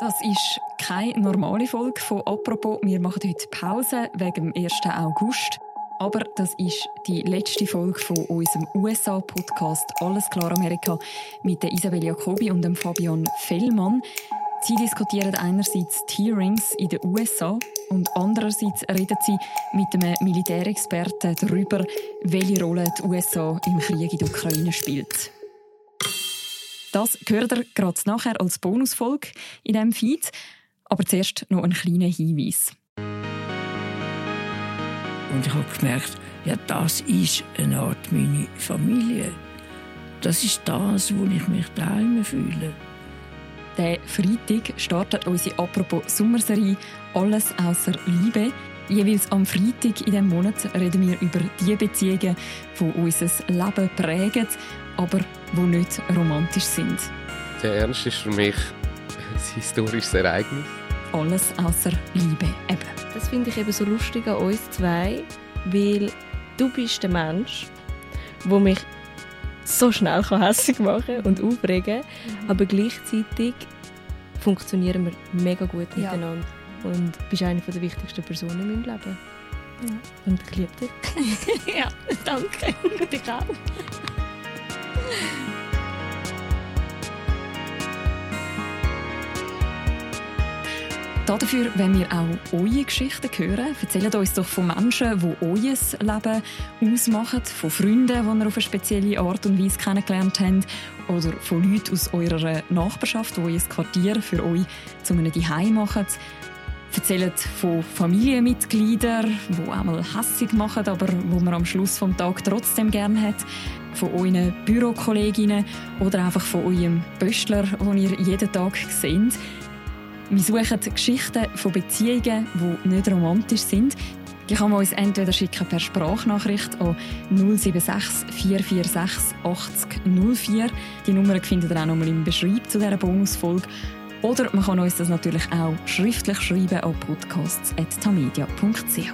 Das ist keine normale Folge von «Apropos». Wir machen heute Pause wegen dem 1. August. Aber das ist die letzte Folge von unserem USA-Podcast «Alles klar Amerika» mit der Isabel Jacobi und dem Fabian Fellmann. Sie diskutieren einerseits Hearings in den USA und andererseits reden sie mit einem Militärexperten darüber, welche Rolle die USA im Krieg in der Ukraine spielt. Das gehört ihr gerade nachher als Bonusfolge in diesem Feed. Aber zuerst noch ein kleiner Hinweis. Und ich habe gemerkt, ja, das ist eine Art meine Familie. Das ist das, wo ich mich daheim fühle. Der Freitag startet unsere «Apropos Sommerserie «Alles außer Liebe». Jeweils am Freitag in diesem Monat reden wir über die Beziehungen, die unser Leben prägen, aber die nicht romantisch sind. Der Ernst ist für mich ein historisches Ereignis. Alles außer Liebe eben. Das finde ich eben so lustig an uns zwei, weil du bist der Mensch, der mich so schnell hässlich machen und aufregen kann, aber gleichzeitig funktionieren wir mega gut ja. Und bist eine der wichtigsten Personen in meinem Leben. Ja. Und ich liebe dich. ja, danke. dich auch. Dafür wenn wir auch eure Geschichten hören. Erzählt uns doch von Menschen, die euer Leben ausmachen, von Freunden, die ihr auf eine spezielle Art und Weise kennengelernt habt, oder von Leuten aus eurer Nachbarschaft, die euer Quartier für euch zu einem Zuhause machen. Erzählt von Familienmitgliedern, die einmal hässig machen, aber wo man am Schluss des Tages trotzdem gerne hat. Von euren Bürokolleginnen oder einfach von eurem Böstler, den ihr jeden Tag seht. Wir suchen Geschichten von Beziehungen, die nicht romantisch sind. Die kann man uns entweder schicken per Sprachnachricht an 076 446 80 04. Die Nummer findet ihr auch nochmal im Beschreib zu dieser Bonusfolge. Oder man kann uns das natürlich auch schriftlich schreiben an podcasts.tamedia.ch.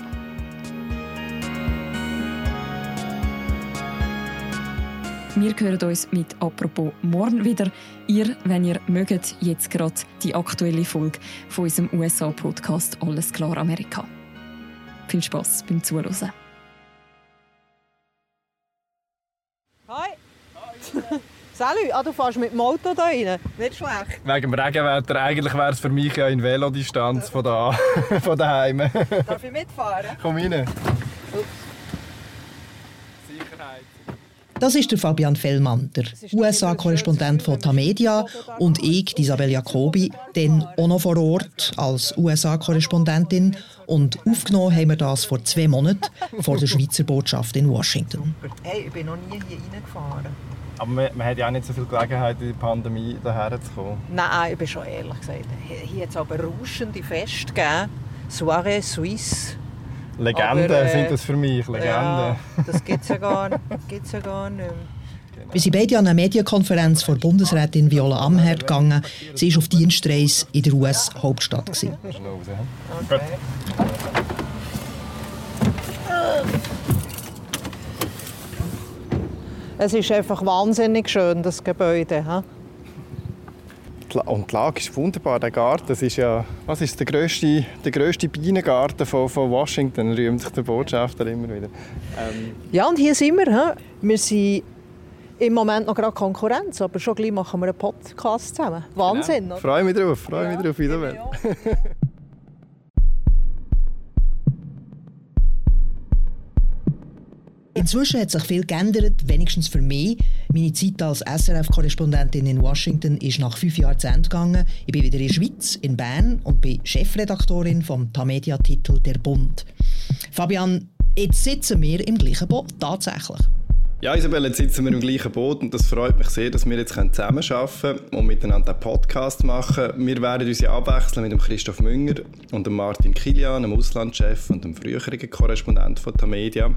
Wir hören uns mit «Apropos» morgen wieder. Ihr, wenn ihr mögt, jetzt gerade die aktuelle Folge von unserem USA-Podcast «Alles klar Amerika». Viel Spass beim Zuhören. Hi! Salut, ah, du fährst mit dem Auto da rein? Nicht schlecht. Wegen dem Regenwetter. Eigentlich wäre es für mich ja in Velodistanz von, da, von daheim. Darf ich mitfahren? Komm rein. Das ist der Fabian Fellmann, der USA-Korrespondent von Tamedia und ich, Isabel Jacobi, dann auch noch vor Ort als USA-Korrespondentin und aufgenommen haben wir das vor zwei Monaten vor der Schweizer Botschaft in Washington. Hey, ich bin noch nie hier reingefahren. Aber man, man hat ja auch nicht so viel Gelegenheit, in die Pandemie daher zu kommen. Nein, ich bin schon ehrlich gesagt. Hier hat es aber rauschende Feste gegeben. Soirée Suisse. Legenden aber, äh, sind das für mich, Legenden. Ja, das gibt es ja, gar, gibt's ja gar nicht mehr. Wir sind beide an eine Medienkonferenz von Bundesrätin Viola Amherd gegangen. Sie war auf Dienstreise in der US-Hauptstadt. Okay. Es ist einfach wahnsinnig schön, das Gebäude. He? Und die Lage ist wunderbar. Der Garten, das ist ja was ist der grösste, der grösste Bienengarten von, von Washington, rühmt sich der Botschafter immer wieder. Ähm. Ja, und hier sind wir. He? Wir sind im Moment noch gerade Konkurrenz, aber schon gleich machen wir einen Podcast zusammen. Wahnsinn, genau. Freue mich drauf, freue ja, mich drauf, wieder. Inzwischen hat sich viel geändert, wenigstens für mich. Meine Zeit als SRF-Korrespondentin in Washington ist nach fünf Jahren zu Ende gegangen. Ich bin wieder in der Schweiz, in Bern und bin Chefredaktorin vom Tamedia-Titel «Der Bund». Fabian, jetzt sitzen wir im gleichen Boot, tatsächlich. Ja, Isabel, jetzt sitzen wir im gleichen Boot und das freut mich sehr, dass wir jetzt zusammenarbeiten können und miteinander einen Podcast machen. Wir werden uns ja abwechseln mit dem Christoph Münger und dem Martin Kilian, dem Auslandchef und dem früheren Korrespondent von Tamedia.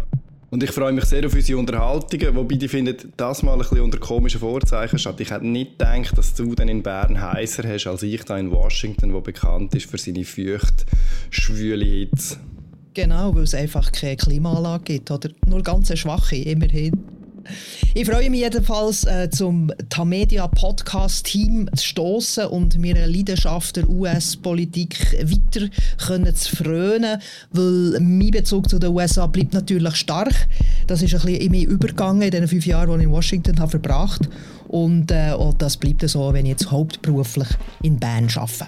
Und ich freue mich sehr auf unsere Unterhaltungen, wobei ich finde, das mal ein bisschen unter komischen Vorzeichen statt. Ich hätte nicht gedacht, dass du dann in Bern heißer hast als ich da in Washington, wo bekannt ist für seine feucht schwüle Hitze. Genau, weil es einfach keine Klimaanlage gibt oder nur ganz schwache, immerhin. Ich freue mich jedenfalls, äh, zum Tamedia Podcast Team zu stoßen und mir eine Leidenschaft der US-Politik weiter können zu frönen, weil mein Bezug zu den USA bleibt natürlich stark. Das ist ein bisschen in mir übergegangen in den fünf Jahren, die ich in Washington habe verbracht und, äh, das bleibt so, wenn ich jetzt hauptberuflich in Bern arbeite.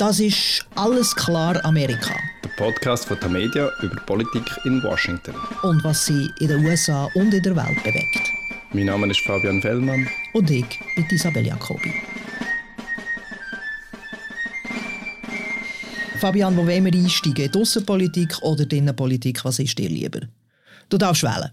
Das ist alles klar Amerika. Der Podcast von Tamedia über Politik in Washington. Und was sie in den USA und in der Welt bewegt. Mein Name ist Fabian Fellmann. Und ich bin Isabel Jacobi. Fabian, wo wollen wir einsteigen? Die Aussenpolitik oder die Innenpolitik? Was ist dir lieber? Du darfst wählen.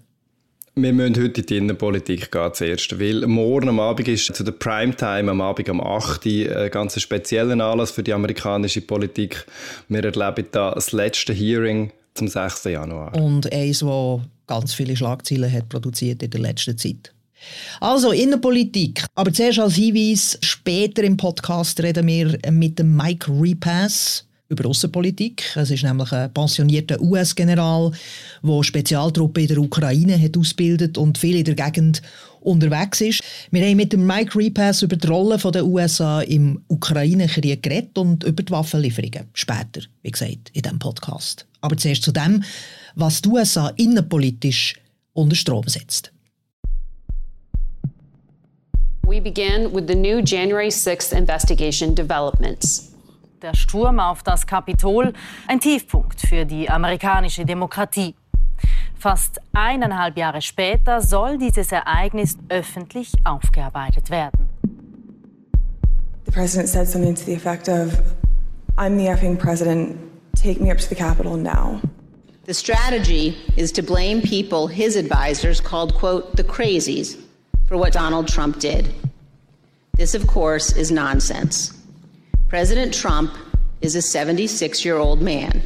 Wir müssen heute in die Innenpolitik gehen zuerst, weil morgen am Abend ist zu der Primetime, am Abend um 8 Uhr, ein ganz spezieller Anlass für die amerikanische Politik. Wir erleben da das letzte Hearing zum 6. Januar. Und eins, das ganz viele Schlagzeilen hat produziert in der letzten Zeit. Also Innenpolitik. Aber zuerst als Hinweis, später im Podcast reden wir mit dem Mike Repass über Außenpolitik. Es ist nämlich ein pensionierter US-General, der Spezialtruppen in der Ukraine hat ausbildet und viel in der Gegend unterwegs ist. Wir haben mit dem Mike Repass über die Rolle der USA im Ukraine-Krieg geredet und über die Waffenlieferungen. Später, wie gesagt, in diesem Podcast. Aber zuerst zu dem, was die USA innenpolitisch unter Strom setzt. We begin with the new January 6th investigation developments. Der Sturm auf das Kapitol, ein Tiefpunkt für die amerikanische Demokratie. Fast eineinhalb Jahre später soll dieses Ereignis öffentlich aufgearbeitet werden. The president said something to the effect of, I'm the effing president, take me up to the Capitol now. The strategy is to blame people his advisors called, quote, the crazies for what Donald Trump did. This, of course, is nonsense. President Trump is a 76 year old man.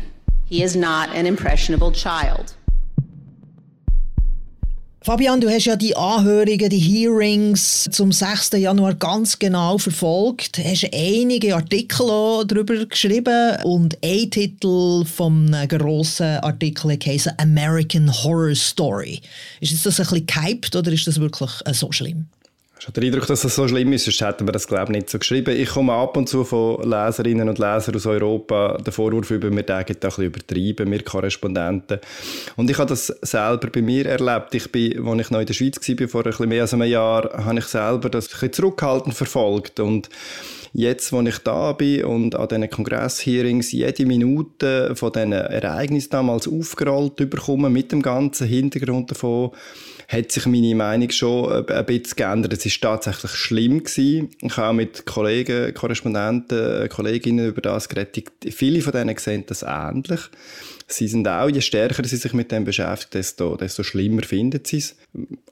He is not an impressionable child. Fabian, du hast ja die Anhörungen, die Hearings zum 6. Januar ganz genau verfolgt. Du hast einige Artikel darüber geschrieben und ein Titel vom grossen Artikel heisst American Horror Story. Ist das ein bisschen gehypt oder ist das wirklich so schlimm? Ich habe den Eindruck, dass das so schlimm ist, sonst hätten wir das, glaube ich, nicht so geschrieben. Ich komme ab und zu von Leserinnen und Lesern aus Europa den Vorwurf über, wir denken da ein bisschen übertrieben, wir Korrespondenten. Und ich habe das selber bei mir erlebt. Ich bin, als ich noch in der Schweiz war, vor ein bisschen mehr als einem Jahr, habe ich selber das ein bisschen zurückhaltend verfolgt und jetzt, wo ich da bin und an diesen Kongress-Hearings jede Minute von diesen Ereignissen damals aufgerollt bekomme, mit dem ganzen Hintergrund davon, hat sich meine Meinung schon ein bisschen geändert. Es war tatsächlich schlimm gewesen. Ich habe auch mit Kollegen, Korrespondenten, Kolleginnen über das geredet. Viele von denen sehen das ähnlich. Sie sind auch, je stärker sie sich mit dem beschäftigen, desto, desto schlimmer finden sie es.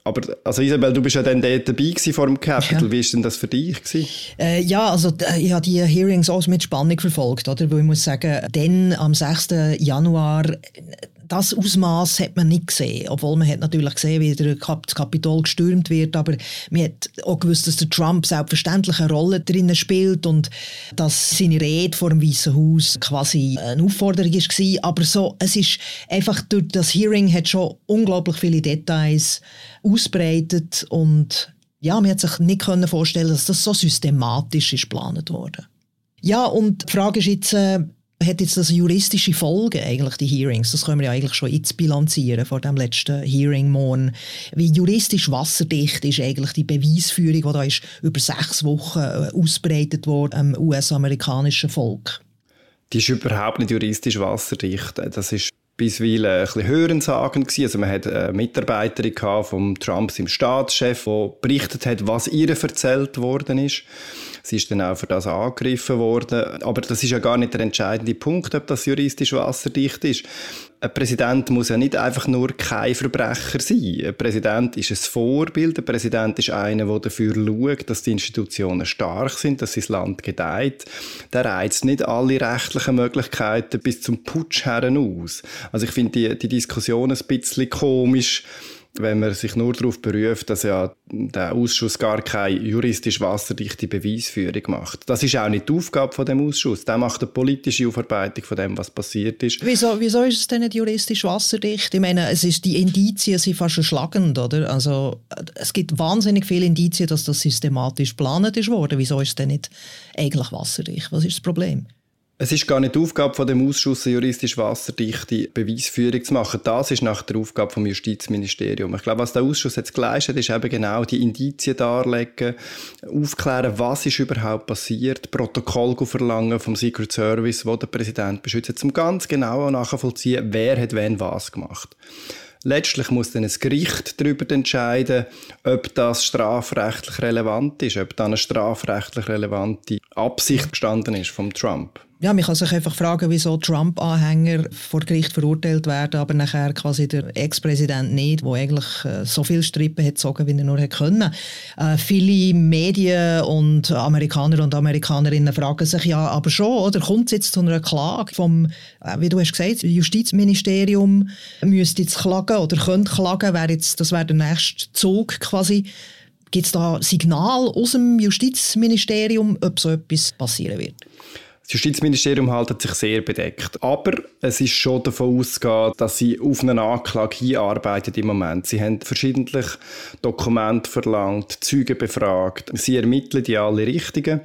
Aber, also Isabel, du bist ja dann dort dabei vor dem Capital. Ja. Wie war denn das für dich? Äh, ja, also ich habe die Hearings auch mit Spannung verfolgt, oder? Weil ich muss sagen, dann am 6. Januar das Ausmaß hat man nicht gesehen. Obwohl man hat natürlich gesehen, wie das Kapitol gestürmt wird, aber man hat auch gewusst, dass der Trump selbstverständlich eine Rolle drin spielt und dass seine Rede vor dem Weißen Haus quasi eine Aufforderung war. Aber so, es ist einfach durch das Hearing hat schon unglaublich viele Details ausbreitet und ja, man hat sich nicht vorstellen dass das so systematisch ist geplant wurde. Ja, und die Frage ist jetzt, äh, hat jetzt das juristische Folgen, eigentlich, die Hearings? Das können wir ja eigentlich schon jetzt bilanzieren vor dem letzten Hearing morgen. Wie juristisch wasserdicht ist eigentlich die Beweisführung, die da ist über sechs Wochen äh, ausbreitet wurde am US-amerikanischen Volk? Die ist überhaupt nicht juristisch wasserdicht. Das ist bisweilen ein bisschen Hörensagen gewesen. Also man hat eine Mitarbeiterin von Trump, seinem Staatschef, die berichtet hat, was ihr erzählt worden ist. Sie ist dann auch für das angegriffen worden. Aber das ist ja gar nicht der entscheidende Punkt, ob das juristisch wasserdicht ist. Ein Präsident muss ja nicht einfach nur kein Verbrecher sein. Ein Präsident ist ein Vorbild. Ein Präsident ist einer, der dafür schaut, dass die Institutionen stark sind, dass sein Land gedeiht. Der reizt nicht alle rechtlichen Möglichkeiten bis zum Putsch heraus. Also ich finde die, die Diskussion ein bisschen komisch wenn man sich nur darauf beruft, dass ja der Ausschuss gar keine juristisch wasserdichte Beweisführung macht. Das ist auch nicht die Aufgabe von dem Ausschuss. Der macht eine politische Aufarbeitung von dem, was passiert ist. Wieso, wieso ist es denn nicht juristisch wasserdicht? Ich meine, es ist, die Indizien sind fast erschlagend, oder? Also, es gibt wahnsinnig viele Indizien, dass das systematisch geplant worden. Wieso ist es denn nicht eigentlich wasserdicht? Was ist das Problem? Es ist gar nicht die Aufgabe von dem Ausschuss, eine juristisch wasserdichte Beweisführung zu machen. Das ist nach der Aufgabe vom Justizministerium. Ich glaube, was der Ausschuss jetzt geleistet ist eben genau die Indizien darlegen, aufklären, was ist überhaupt passiert, Protokoll verlangen vom Secret Service, wo der Präsident beschützt, um ganz genau nachvollziehen, wer hat wen was gemacht. Letztlich muss dann ein Gericht darüber entscheiden, ob das strafrechtlich relevant ist, ob da eine strafrechtlich relevante Absicht gestanden ist vom Trump ja, man kann sich einfach fragen, wieso Trump-Anhänger vor Gericht verurteilt werden, aber nachher quasi der Ex-Präsident nicht, der eigentlich äh, so viel Strippen hat gezogen, wie er nur hätte können. Äh, viele Medien und Amerikaner und Amerikanerinnen fragen sich ja, aber schon, oder kommt es jetzt zu einer Klage vom, äh, wie du hast gesagt, Justizministerium müsste jetzt klagen oder könnte klagen, wäre jetzt, das wäre der nächste Zug quasi. Gibt es da Signal aus dem Justizministerium, ob so etwas passieren wird? Das Justizministerium hält sich sehr bedeckt. Aber es ist schon davon auszugehen, dass sie auf eine Anklage hinarbeiten im Moment. Sie haben verschiedentlich Dokumente verlangt, Zeugen befragt. Sie ermitteln die alle Richtigen.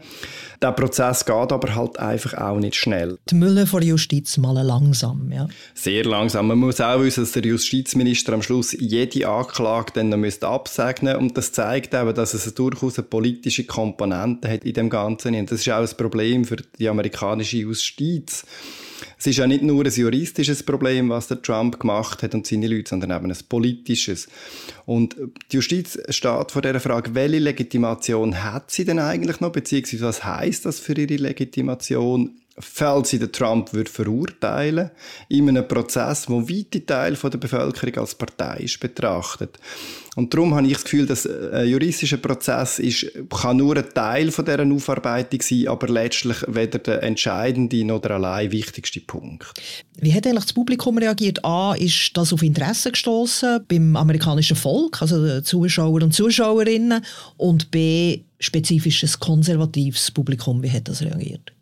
Der Prozess geht aber halt einfach auch nicht schnell. Die Mülle vor der Justiz malen langsam, ja? Sehr langsam. Man muss auch wissen, dass der Justizminister am Schluss jede Anklage dann noch müsste absegnen und das zeigt eben, dass es durchaus eine politische Komponente hat in dem Ganzen. Und das ist auch ein Problem für die amerikanische Justiz. Es ist ja nicht nur ein juristisches Problem, was der Trump gemacht hat und seine Leute, sondern eben ein politisches. Und die Justiz steht vor der Frage, welche Legitimation hat sie denn eigentlich noch, beziehungsweise was heißt das für ihre Legitimation? Falls sie den Trump würde in einem Prozess, wo weite Teil der Bevölkerung als Partei betrachtet. Und darum habe ich das Gefühl, dass ein juristischer Prozess ist, kann nur ein Teil dieser Aufarbeitung sein, aber letztlich weder der entscheidende noch der allein wichtigste Punkt. Wie hat eigentlich das Publikum reagiert? A, ist das auf Interesse gestoßen beim amerikanischen Volk, also Zuschauer und Zuschauerinnen, und B, spezifisches konservatives Publikum, wie hat das reagiert?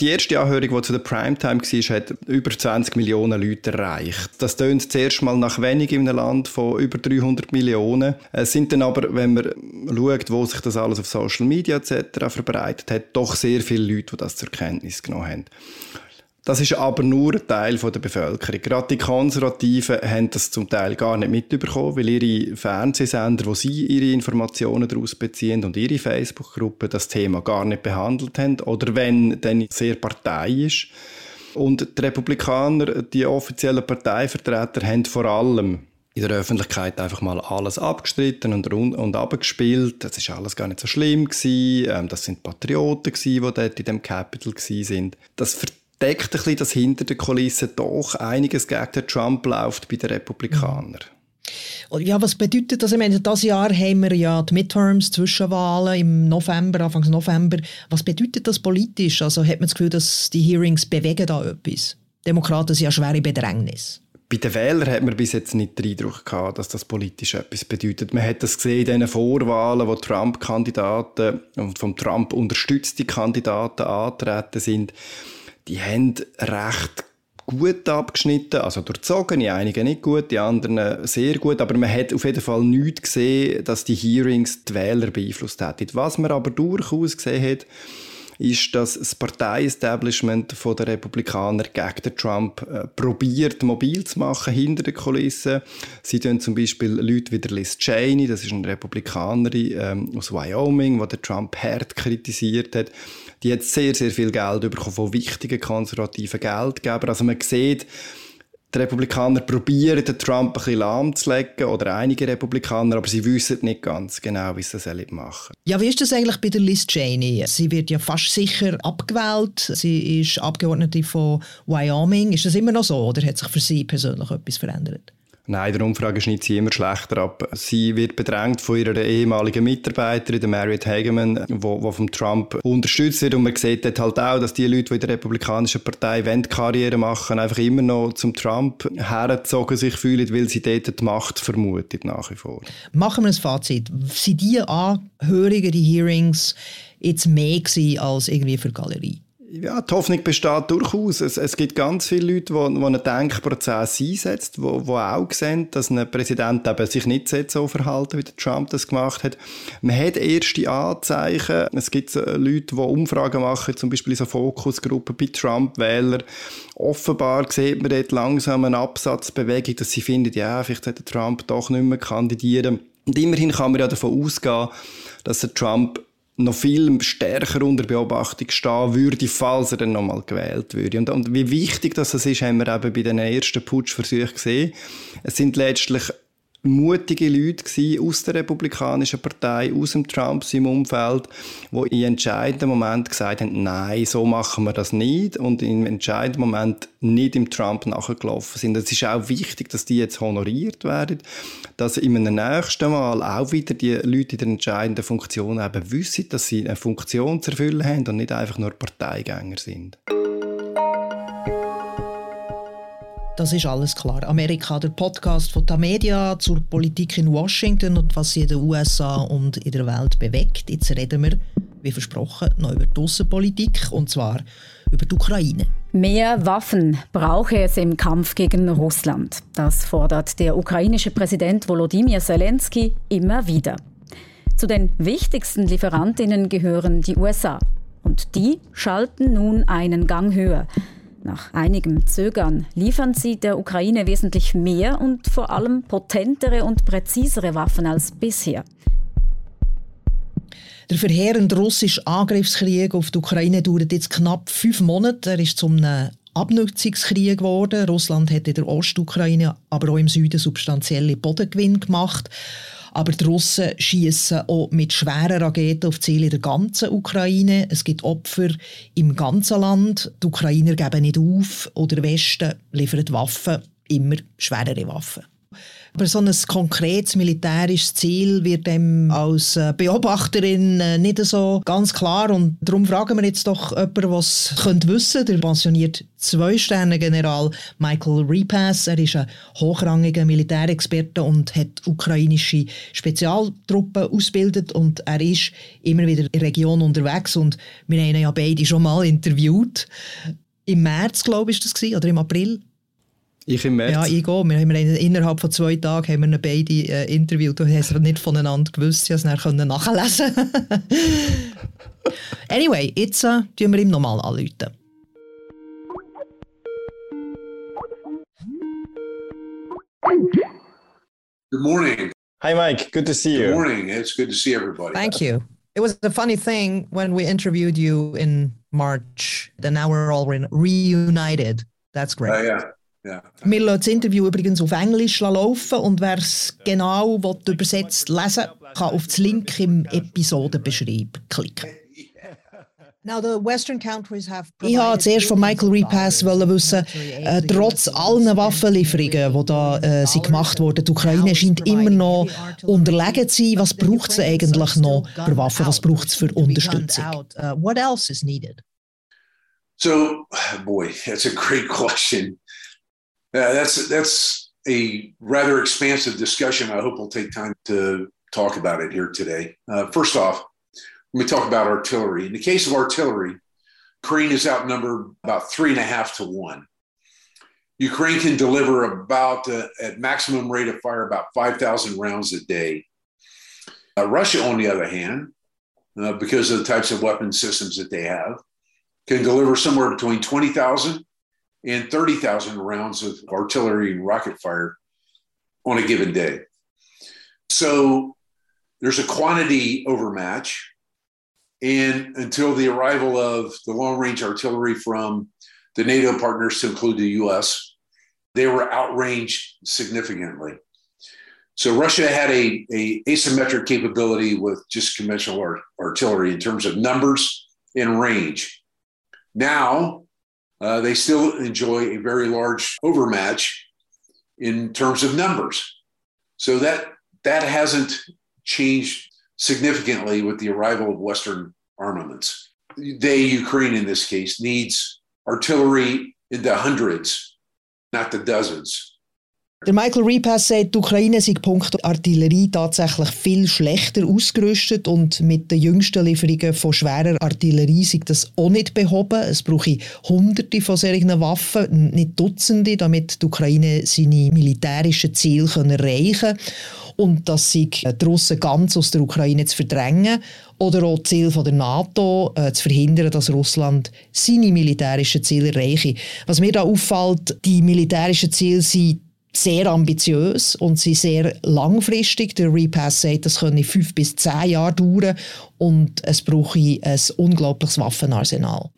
Die erste Anhörung, die zu der Primetime war, hat über 20 Millionen Leute erreicht. Das tönt zuerst mal nach wenig in einem Land von über 300 Millionen. Es sind dann aber, wenn man schaut, wo sich das alles auf Social Media etc. verbreitet hat, doch sehr viele Leute, die das zur Kenntnis genommen haben. Das ist aber nur ein Teil der Bevölkerung. Gerade die Konservativen haben das zum Teil gar nicht mitbekommen, weil ihre Fernsehsender, wo sie ihre Informationen daraus beziehen und ihre Facebook-Gruppe das Thema gar nicht behandelt haben oder wenn dann sehr parteiisch. Und die Republikaner, die offiziellen Parteivertreter, haben vor allem in der Öffentlichkeit einfach mal alles abgestritten und, und abgespielt. Das ist alles gar nicht so schlimm gewesen. Ähm, das sind Patrioten gewesen, die dort in dem Capital sind. Das deckt ein bisschen, dass hinter den Kulissen doch einiges gegen den Trump läuft bei den Republikanern. Ja, was bedeutet das? Ich meine, dieses Jahr haben wir ja die Midterms, Zwischenwahlen im November, Anfang November. Was bedeutet das politisch? Also hat man das Gefühl, dass die Hearings bewegen da etwas? Demokraten sind ja schwere Bedrängnis. Bei den Wählern hat man bis jetzt nicht den Eindruck gehabt, dass das politisch etwas bedeutet. Man hat das gesehen in den Vorwahlen, wo Trump-Kandidaten und vom Trump unterstützte Kandidaten antreten sind die haben recht gut abgeschnitten, also durchzogen, die einigen nicht gut, die anderen sehr gut, aber man hat auf jeden Fall nichts gesehen, dass die Hearings die Wähler beeinflusst hätten. Was man aber durchaus gesehen hat, ist, dass das Partei-Establishment der Republikaner gegen den Trump äh, probiert, mobil zu machen hinter den Kulissen. Sie tun zum Beispiel Leute wie Liz Cheney, das ist eine Republikanerin ähm, aus Wyoming, die der Trump hart kritisiert hat die hat sehr, sehr viel Geld bekommen von wichtigen konservativen Geldgebern. Also man sieht, die Republikaner probieren, den Trump ein bisschen lahmzulegen, oder einige Republikaner, aber sie wissen nicht ganz genau, wie sie das machen Ja, wie ist das eigentlich bei der Liz Cheney? Sie wird ja fast sicher abgewählt. Sie ist Abgeordnete von Wyoming. Ist das immer noch so, oder hat sich für Sie persönlich etwas verändert? Nein, der Umfrage schneidet sie immer schlechter ab. Sie wird bedrängt von ihrer ehemaligen Mitarbeiterin, der Marriott Hageman, wo, wo vom Trump unterstützt wird. Und man sieht dort halt auch, dass die Leute, die in der Republikanischen Partei wollen, Karriere machen, einfach immer noch zum Trump hergezogen sich fühlen, weil sie dort die Macht vermutet nach wie vor. Machen wir ein Fazit. Sind die Anhörungen, die Hearings, jetzt mehr als irgendwie für Galerie? Ja, die Hoffnung besteht durchaus. Es, es gibt ganz viele Leute, die, die einen Denkprozess einsetzen, die, die auch sehen, dass ein Präsident eben sich nicht so verhalten wie Trump das gemacht hat. Man hat erste Anzeichen. Es gibt Leute, die Umfragen machen, zum Beispiel in so Fokusgruppen bei Trump-Wählern. Offenbar sieht man dort langsam eine Absatzbewegung, dass sie finden, ja, vielleicht sollte Trump doch nicht mehr kandidieren. Und immerhin kann man ja davon ausgehen, dass der Trump noch viel stärker unter Beobachtung stehen würde, falls er dann nochmal gewählt würde. Und, und, wie wichtig das ist, haben wir eben bei den ersten Putschversuchen gesehen. Es sind letztlich mutige Leute aus der Republikanischen Partei, aus dem Trump im Umfeld, die in entscheidenden Moment gesagt haben, nein, so machen wir das nicht und im entscheidenden Moment nicht im Trump nachgelaufen sind. Es ist auch wichtig, dass die jetzt honoriert werden, dass in einem nächsten Mal auch wieder die Leute in der entscheidenden Funktion eben wissen, dass sie eine Funktion zu erfüllen haben und nicht einfach nur Parteigänger sind. Das ist alles klar. Amerika, der Podcast von Tamedia zur Politik in Washington und was sie in den USA und in der Welt bewegt. Jetzt reden wir, wie versprochen, noch über die Außenpolitik und zwar über die Ukraine. Mehr Waffen brauche es im Kampf gegen Russland. Das fordert der ukrainische Präsident Volodymyr Zelensky immer wieder. Zu den wichtigsten Lieferantinnen gehören die USA. Und die schalten nun einen Gang höher. Nach einigem Zögern liefern sie der Ukraine wesentlich mehr und vor allem potentere und präzisere Waffen als bisher. Der verheerende russische Angriffskrieg auf die Ukraine dauert jetzt knapp fünf Monate. Er ist zum Abnutzungskrieg geworden. Russland hat in der Ostukraine, aber auch im Süden substanzielle Bodengewinn gemacht. Aber die Russen schießen auch mit schweren Raketen auf Ziele der ganzen Ukraine. Es gibt Opfer im ganzen Land. Die Ukrainer geben nicht auf oder der Westen liefert Waffen, immer schwerere Waffen. Aber so ein konkretes militärisches Ziel wird dem als äh, Beobachterin äh, nicht so ganz klar. Und darum fragen wir jetzt doch jemanden, was könnte wissen. Der pensioniert Zwei-Sterne-General Michael Repass. Er ist ein hochrangiger Militärexperte und hat ukrainische Spezialtruppen ausgebildet. Und er ist immer wieder in der Region unterwegs. Und wir haben ihn ja beide schon mal interviewt. Im März, glaube ich, war das, oder im April. Ich im März? Ja, ich gehe. Wir haben innerhalb von zwei Tagen haben wir beide äh, interviewt. Du hast nicht voneinander gewusst, sie es nachlesen Anyway, jetzt äh, tun wir ihm nochmal anrufen. Good morning. Hi, Mike. Good to see you. Good morning. It's good to see everybody. Thank you. It was a funny thing when we interviewed you in March. Then now we're all reunited. That's great. Uh, yeah. Ja. Wir lassen das Interview übrigens auf Englisch laufen und wer es genau übersetzt lesen kann auf das Link im Episodenbeschreib klicken. Ich wollte zuerst von Michael Repass wissen, äh, trotz allen Waffenlieferungen, die da äh, sind gemacht wurden, die Ukraine scheint immer noch unterlegen zu sein. Was braucht es eigentlich noch für Waffen? Was braucht es für Unterstützung? Uh, what else is needed? So, boy, that's a great question. Uh, that's that's a rather expansive discussion. I hope we'll take time to talk about it here today. Uh, first off, let me talk about artillery. In the case of artillery, Ukraine is outnumbered about three and a half to one. Ukraine can deliver about uh, at maximum rate of fire about 5,000 rounds a day. Uh, Russia, on the other hand, uh, because of the types of weapon systems that they have, can deliver somewhere between 20,000 and 30,000 rounds of artillery and rocket fire on a given day. So there's a quantity overmatch. And until the arrival of the long range artillery from the NATO partners to include the US, they were outranged significantly. So Russia had a, a asymmetric capability with just conventional art, artillery in terms of numbers and range. Now uh, they still enjoy a very large overmatch in terms of numbers. So that that hasn't changed significantly with the arrival of Western armaments. They, Ukraine in this case, needs artillery in the hundreds, not the dozens. Der Michael Repass sagt, die Ukraine sei Punkt Artillerie tatsächlich viel schlechter ausgerüstet und mit den jüngsten Lieferungen von schwerer Artillerie sei das auch nicht behoben. Es brauche hunderte von solchen Waffen, nicht Dutzende, damit die Ukraine seine militärischen Ziele erreichen kann. Und das sei die Russen ganz aus der Ukraine zu verdrängen oder auch Ziel der NATO äh, zu verhindern, dass Russland seine militärischen Ziele erreiche. Was mir da auffällt, die militärischen Ziele sind sehr ambitiös und sie sehr langfristig. Der Repass sagt, das könne fünf bis zehn Jahre dauern und es brauche ein unglaubliches Waffenarsenal.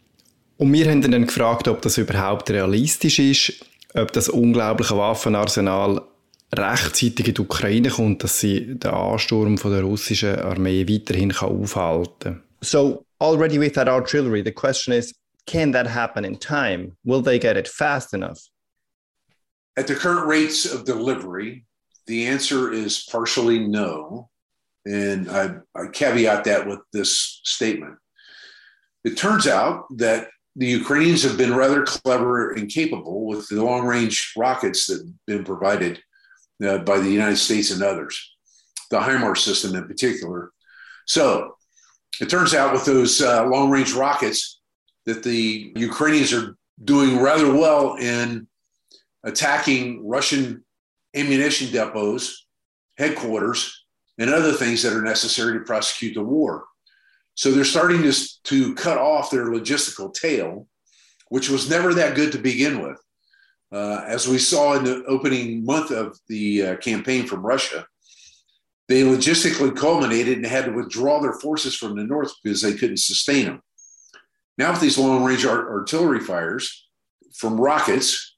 Und wir haben dann gefragt, ob das überhaupt realistisch ist, ob das unglaubliche Waffenarsenal rechtzeitig in die Ukraine kommt, dass sie den Ansturm von der russischen Armee weiterhin aufhalten kann. So already with that artillery, the question is, can that happen in time? Will they get it fast enough? At the current rates of delivery, the answer is partially no. And I, I caveat that with this statement. It turns out that the Ukrainians have been rather clever and capable with the long range rockets that have been provided uh, by the United States and others, the HIMARS system in particular. So it turns out with those uh, long range rockets that the Ukrainians are doing rather well in attacking Russian ammunition depots, headquarters, and other things that are necessary to prosecute the war. So they're starting to, to cut off their logistical tail, which was never that good to begin with. Uh, as we saw in the opening month of the uh, campaign from Russia, they logistically culminated and had to withdraw their forces from the north because they couldn't sustain them. Now, with these long range art- artillery fires from rockets,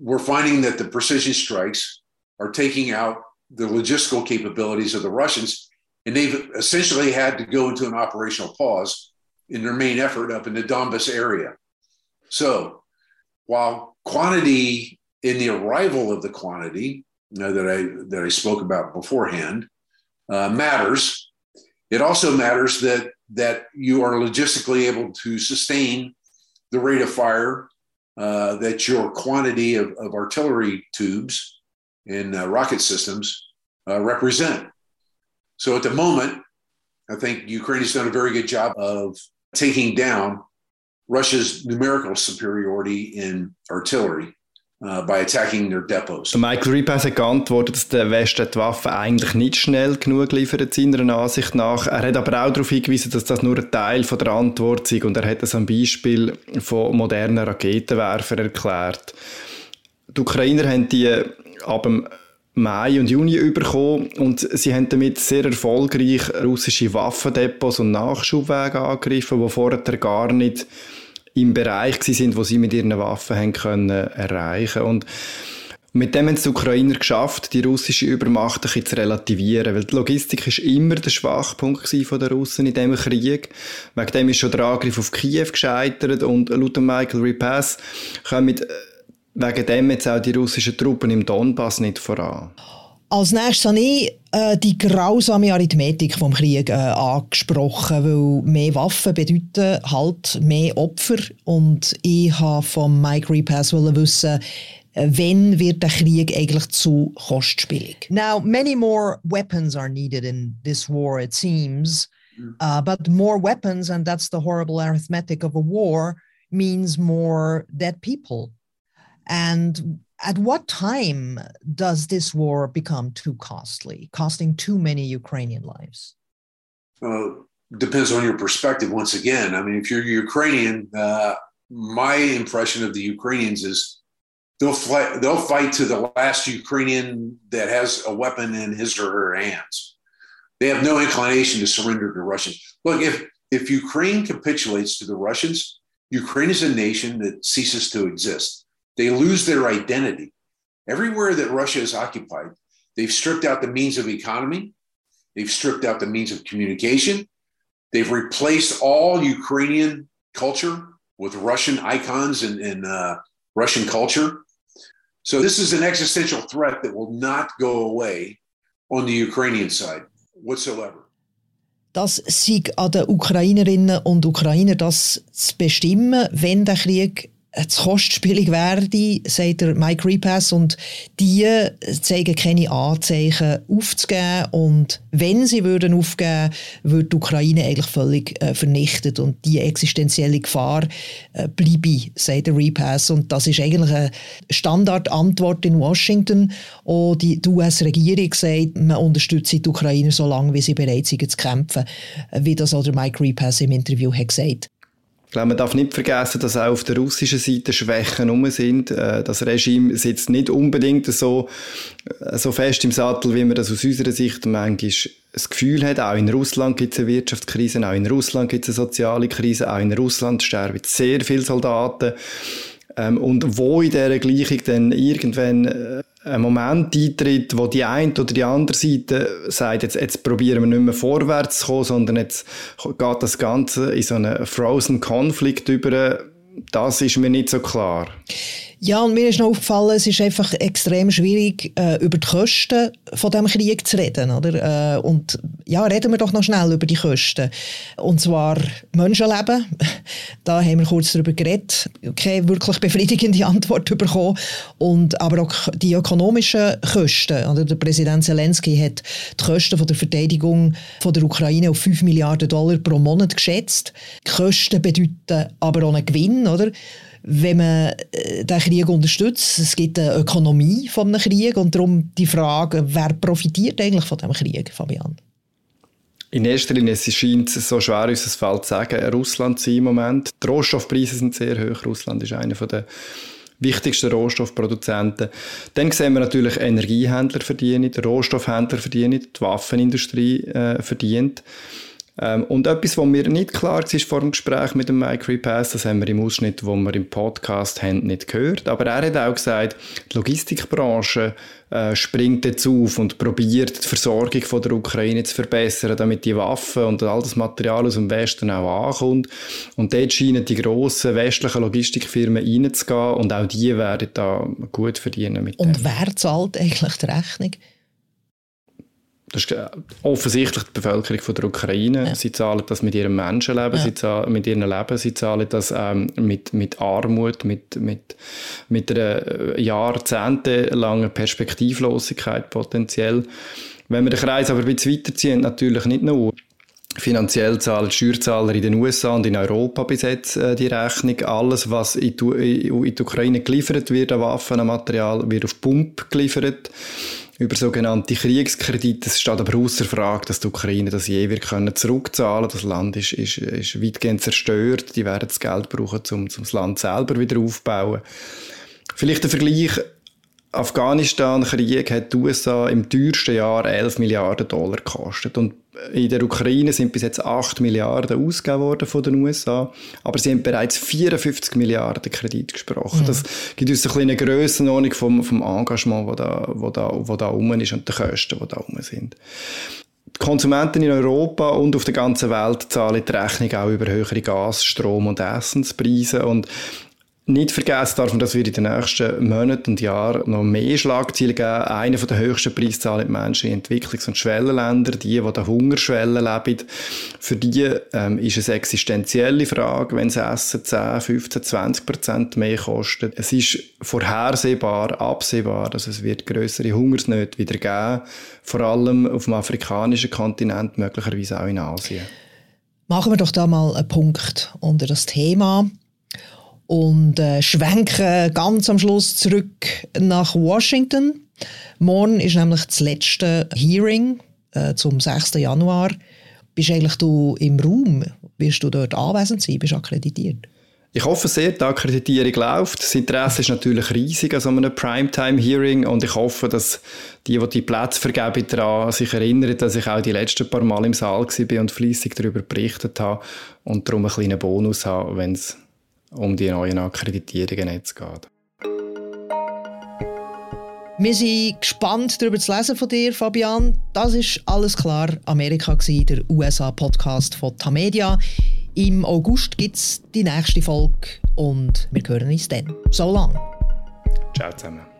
we're finding that the precision strikes are taking out the logistical capabilities of the Russians, and they've essentially had to go into an operational pause in their main effort up in the Donbas area. So, while quantity in the arrival of the quantity you know, that I that I spoke about beforehand uh, matters, it also matters that that you are logistically able to sustain the rate of fire uh, that your quantity of, of artillery tubes and uh, rocket systems uh, represent. So at the moment, I think Ukraine has done a very good job of taking down Russia's numerical superiority in artillery. Uh, by attacking their depots. Michael Repass hat geantwortet, dass der Westen die Waffen eigentlich nicht schnell genug liefert, seiner Ansicht nach. Er hat aber auch darauf hingewiesen, dass das nur ein Teil von der Antwort ist und er hat das am Beispiel von modernen Raketenwerfern erklärt. Die Ukrainer haben die ab dem Mai und Juni bekommen und sie haben damit sehr erfolgreich russische Waffendepots und Nachschubwege angegriffen, die vorher gar nicht im Bereich sind, wo sie mit ihren Waffen haben können erreichen und mit dem haben es die Ukrainer geschafft, die russische Übermacht ein bisschen zu relativieren, weil die Logistik ist immer der Schwachpunkt von der Russen in diesem Krieg. Wegen dem ist schon der Angriff auf Kiew gescheitert und laut Michael Repass kommen wegen dem jetzt auch die russischen Truppen im Donbass nicht voran. Als nächstes habe ich äh, die grausame Arithmetik vom Krieg äh, angesprochen, weil mehr Waffen bedeuten halt mehr Opfer und ich habe von Mike Repass wissen, äh, wenn wird der Krieg eigentlich zu kostspielig? Now, many more weapons are needed in this war, it seems. Uh, but more weapons, and that's the horrible arithmetic of a war, means more dead people. And at what time does this war become too costly, costing too many Ukrainian lives? Uh, depends on your perspective. Once again, I mean, if you're Ukrainian, uh, my impression of the Ukrainians is they'll fight. They'll fight to the last Ukrainian that has a weapon in his or her hands. They have no inclination to surrender to Russians. Look, if if Ukraine capitulates to the Russians, Ukraine is a nation that ceases to exist. They lose their identity. Everywhere that Russia is occupied, they've stripped out the means of economy, they've stripped out the means of communication, they've replaced all Ukrainian culture with Russian icons and, and uh, Russian culture. So this is an existential threat that will not go away on the Ukrainian side whatsoever. Das sei an den Ukrainerinnen und Ukrainern, das zu bestimmen, wenn der Krieg zu kostspielig werde, sagt der Mike Repass, und die zeigen keine Anzeichen aufzugeben. Und wenn sie würden aufgeben, würde die Ukraine eigentlich völlig äh, vernichtet und die existenzielle Gefahr äh, bleibe, sagt der Repass. Und das ist eigentlich eine Standardantwort in Washington. Und die, US-Regierung sagt, man unterstützt die Ukrainer so lange, wie sie bereit sind zu kämpfen, wie das auch der Mike Repass im Interview hat gesagt. Ich glaube, man darf nicht vergessen, dass auch auf der russischen Seite Schwächen rum sind. Äh, das Regime sitzt nicht unbedingt so, äh, so fest im Sattel, wie man das aus unserer Sicht manchmal das Gefühl hat. Auch in Russland gibt es eine Wirtschaftskrise, auch in Russland gibt es eine soziale Krise, auch in Russland sterben sehr viele Soldaten. Ähm, und wo in dieser Gleichung dann irgendwann äh, ein Moment eintritt, wo die eine oder die andere Seite sagt, jetzt, jetzt probieren wir nicht mehr vorwärts zu kommen, sondern jetzt geht das Ganze in so einen Frozen Konflikt über, das ist mir nicht so klar. Ja, und mir ist noch aufgefallen, es ist einfach extrem schwierig, äh, über die Kosten von dem Krieg zu reden, oder? Äh, und ja, reden wir doch noch schnell über die Kosten. Und zwar Menschenleben. Da haben wir kurz darüber geredet. Keine wirklich befriedigende Antwort bekommen. Und, aber auch die ökonomischen Kosten. Oder? Der Präsident Zelensky hat die Kosten von der Verteidigung von der Ukraine auf 5 Milliarden Dollar pro Monat geschätzt. Die Kosten bedeuten aber auch einen Gewinn, oder? Wenn man äh, den Krieg unterstützt. Es gibt eine Ökonomie von einem Krieg und darum die Frage, wer profitiert eigentlich von dem Krieg, Fabian? In erster Linie es scheint es so schwer, uns das Fall zu sagen, Russland zu im Moment. Die Rohstoffpreise sind sehr hoch. Russland ist einer der wichtigsten Rohstoffproduzenten. Dann sehen wir natürlich Energiehändler verdienen, Rohstoffhändler verdienen, die Waffenindustrie äh, verdient. Ähm, und etwas, was mir nicht klar war vor dem Gespräch mit dem Mike Repass, das haben wir im Ausschnitt, wo wir im Podcast haben, nicht gehört. Aber er hat auch gesagt, die Logistikbranche äh, springt jetzt auf und probiert die Versorgung von der Ukraine zu verbessern, damit die Waffen und all das Material aus dem Westen auch ankommt. Und dort scheinen die grossen westlichen Logistikfirmen reinzugehen und auch die werden da gut verdienen. Mit und dem. wer zahlt eigentlich die Rechnung? Das ist offensichtlich die Bevölkerung von der Ukraine. Ja. Sie zahlen das mit ihrem Menschenleben, ja. sie zahlen mit ihrem Leben, sie zahlen das ähm, mit, mit Armut, mit, mit, mit einer äh, jahrzehntelangen Perspektivlosigkeit potenziell. Wenn wir den Kreis aber ein bisschen weiterziehen, natürlich nicht nur. Finanziell zahlen die Steuerzahler in den USA und in Europa bis jetzt äh, die Rechnung. Alles, was in die, in die Ukraine geliefert wird an Waffen, an Material, wird auf Pump geliefert über sogenannte Kriegskredite. Es steht aber außer Frage, dass die Ukraine das je wird können zurückzahlen Das Land ist, ist, ist weitgehend zerstört. Die werden das Geld brauchen, um, um das Land selber wieder aufzubauen. Vielleicht der Vergleich Afghanistan-Krieg hat die USA im teuersten Jahr 11 Milliarden Dollar gekostet. Und in der Ukraine sind bis jetzt 8 Milliarden ausgegeben worden von den USA, aber sie haben bereits 54 Milliarden Kredit gesprochen. Mhm. Das gibt uns eine kleine Grössenordnung vom, vom Engagement, wo da, wo da, wo da rum ist und den Kosten, die da rum sind. Die Konsumenten in Europa und auf der ganzen Welt zahlen die Rechnung auch über höhere Gas-, Strom- und Essenspreise und nicht vergessen darf man, dass wir in den nächsten Monaten und Jahren noch mehr Schlagzeilen geben. Eine der höchsten Preiszahlen die Menschen in Entwicklungs- und Schwellenländern, die, die der Hungerschwelle leben. Für die ähm, ist es eine existenzielle Frage, wenn das Essen 10, 15, 20 Prozent mehr kostet. Es ist vorhersehbar, absehbar, dass es wird größere Hungersnöte wieder geben, vor allem auf dem afrikanischen Kontinent, möglicherweise auch in Asien. Machen wir doch da mal einen Punkt unter das Thema und äh, schwenken ganz am Schluss zurück nach Washington. Morgen ist nämlich das letzte Hearing äh, zum 6. Januar. Bist eigentlich du im Raum? Wirst du dort anwesend sein? Bist du akkreditiert? Ich hoffe sehr, die Akkreditierung läuft. Das Interesse ist natürlich riesig an so einem Primetime-Hearing und ich hoffe, dass die, die die Plätze vergeben, daran sich erinnern, dass ich auch die letzten paar Mal im Saal war und fleissig darüber berichtet habe und darum einen kleinen Bonus habe, wenn es um die neuen Akkreditierungen jetzt geht. Wir sind gespannt darüber zu lesen von dir, Fabian. Das ist alles klar. Amerika war der USA-Podcast von Tamedia. Im August gibt es die nächste Folge und wir hören uns dann. So lang. Ciao zusammen.